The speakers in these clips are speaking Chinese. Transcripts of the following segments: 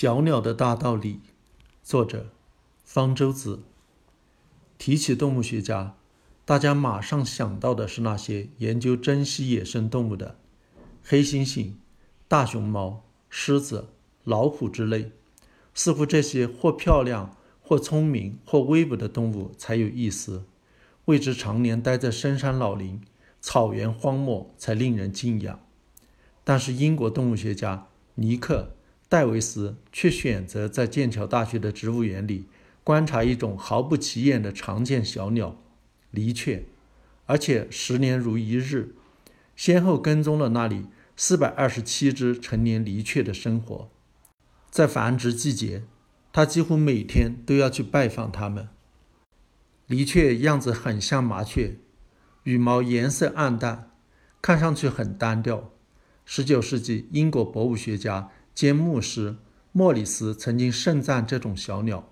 小鸟的大道理，作者方舟子。提起动物学家，大家马上想到的是那些研究珍稀野生动物的，黑猩猩、大熊猫、狮子、老虎之类。似乎这些或漂亮、或聪明、或威武的动物才有意思，为之常年待在深山老林、草原荒漠才令人敬仰。但是英国动物学家尼克。戴维斯却选择在剑桥大学的植物园里观察一种毫不起眼的常见小鸟——离雀，而且十年如一日，先后跟踪了那里四百二十七只成年离雀的生活。在繁殖季节，他几乎每天都要去拜访它们。离雀样子很像麻雀，羽毛颜色暗淡，看上去很单调。十九世纪英国博物学家。兼牧师莫里斯曾经盛赞这种小鸟，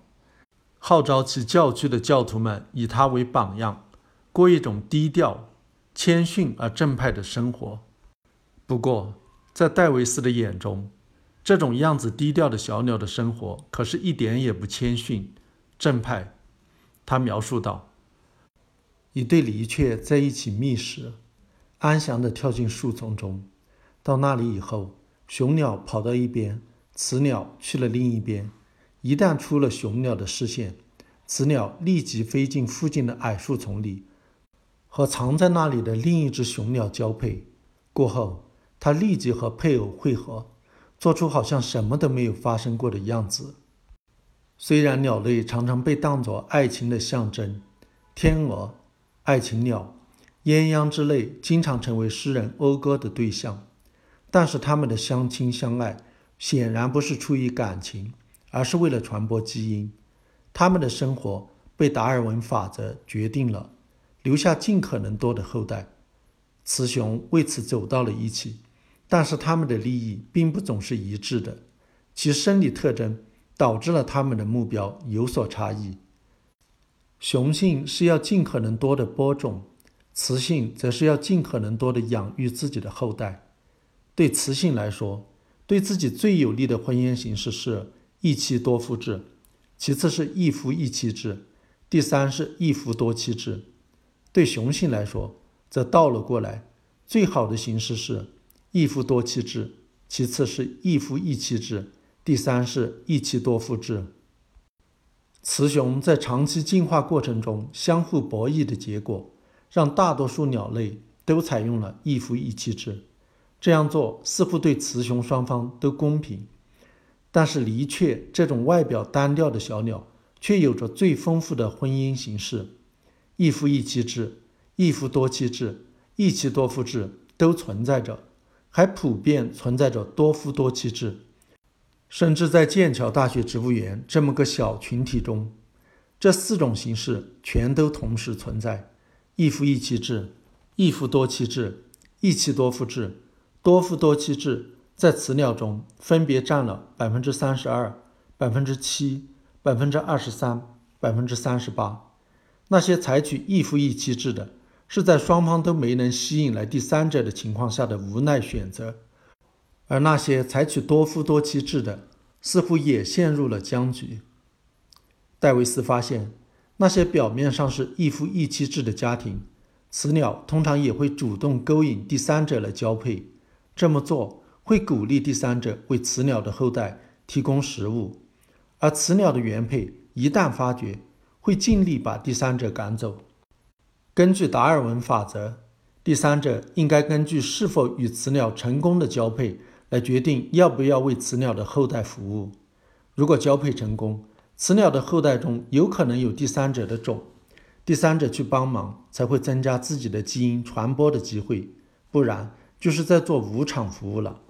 号召其教区的教徒们以它为榜样，过一种低调、谦逊而正派的生活。不过，在戴维斯的眼中，这种样子低调的小鸟的生活可是一点也不谦逊、正派。他描述道：“一对离雀在一起觅食，安详地跳进树丛中，到那里以后。”雄鸟跑到一边，雌鸟去了另一边。一旦出了雄鸟的视线，雌鸟立即飞进附近的矮树丛里，和藏在那里的另一只雄鸟交配。过后，它立即和配偶会合，做出好像什么都没有发生过的样子。虽然鸟类常常被当作爱情的象征，天鹅、爱情鸟、鸳鸯之类经常成为诗人讴歌的对象。但是他们的相亲相爱显然不是出于感情，而是为了传播基因。他们的生活被达尔文法则决定了，留下尽可能多的后代。雌雄为此走到了一起，但是他们的利益并不总是一致的，其生理特征导致了他们的目标有所差异。雄性是要尽可能多的播种，雌性则是要尽可能多的养育自己的后代。对雌性来说，对自己最有利的婚姻形式是一妻多夫制，其次是一夫一妻制，第三是一夫多妻制。对雄性来说，则倒了过来，最好的形式是一夫多妻制，其次是一夫一妻制，第三是一妻多夫制。雌雄在长期进化过程中相互博弈的结果，让大多数鸟类都采用了一夫一妻制。这样做似乎对雌雄双方都公平，但是离雀这种外表单调的小鸟却有着最丰富的婚姻形式：一夫一妻制、一夫多妻制、一妻多夫制都存在着，还普遍存在着多夫多妻制。甚至在剑桥大学植物园这么个小群体中，这四种形式全都同时存在：一夫一妻制、一夫多妻制、一妻多夫制。多夫多妻制在雌鸟中分别占了百分之三十二、百分之七、百分之二十三、百分之三十八。那些采取一夫一妻制的，是在双方都没能吸引来第三者的情况下的无奈选择；而那些采取多夫多妻制的，似乎也陷入了僵局。戴维斯发现，那些表面上是一夫一妻制的家庭，雌鸟通常也会主动勾引第三者来交配。这么做会鼓励第三者为雌鸟的后代提供食物，而雌鸟的原配一旦发觉，会尽力把第三者赶走。根据达尔文法则，第三者应该根据是否与雌鸟成功的交配来决定要不要为雌鸟的后代服务。如果交配成功，雌鸟的后代中有可能有第三者的种，第三者去帮忙才会增加自己的基因传播的机会，不然。就是在做无偿服务了。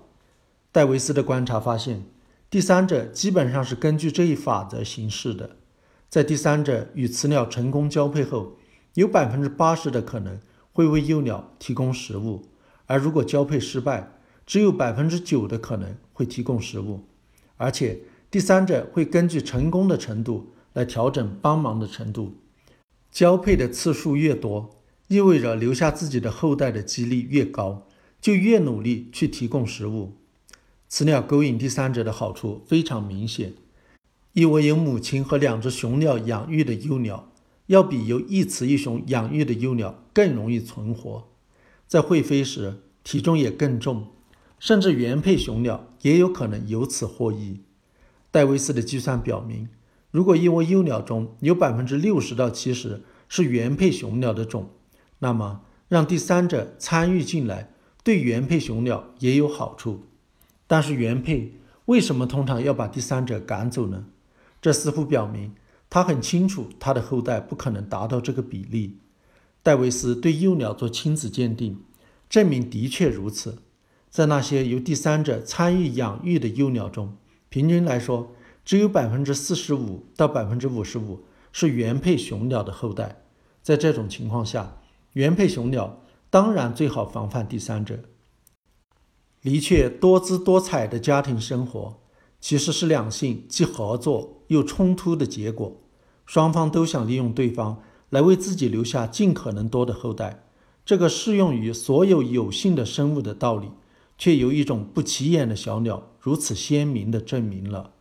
戴维斯的观察发现，第三者基本上是根据这一法则行事的。在第三者与雌鸟成功交配后，有百分之八十的可能会为幼鸟提供食物；而如果交配失败，只有百分之九的可能会提供食物。而且，第三者会根据成功的程度来调整帮忙的程度。交配的次数越多，意味着留下自己的后代的几率越高。就越努力去提供食物。雌鸟勾引第三者的好处非常明显，因为由母亲和两只雄鸟养育的幼鸟，要比由一雌一雄养育的幼鸟更容易存活，在会飞时体重也更重，甚至原配雄鸟也有可能由此获益。戴维斯的计算表明，如果一窝幼鸟中有百分之六十到七十是原配雄鸟的种，那么让第三者参与进来，对原配雄鸟也有好处。但是原配为什么通常要把第三者赶走呢？这似乎表明他很清楚他的后代不可能达到这个比例。戴维斯对幼鸟做亲子鉴定，证明的确如此。在那些由第三者参与养育的幼鸟中，平均来说，只有百分之四十五到百分之五十五是原配雄鸟的后代。在这种情况下，原配雄鸟当然最好防范第三者。的确多姿多彩的家庭生活，其实是两性既合作又冲突的结果。双方都想利用对方来为自己留下尽可能多的后代。这个适用于所有有性的生物的道理，却由一种不起眼的小鸟如此鲜明地证明了。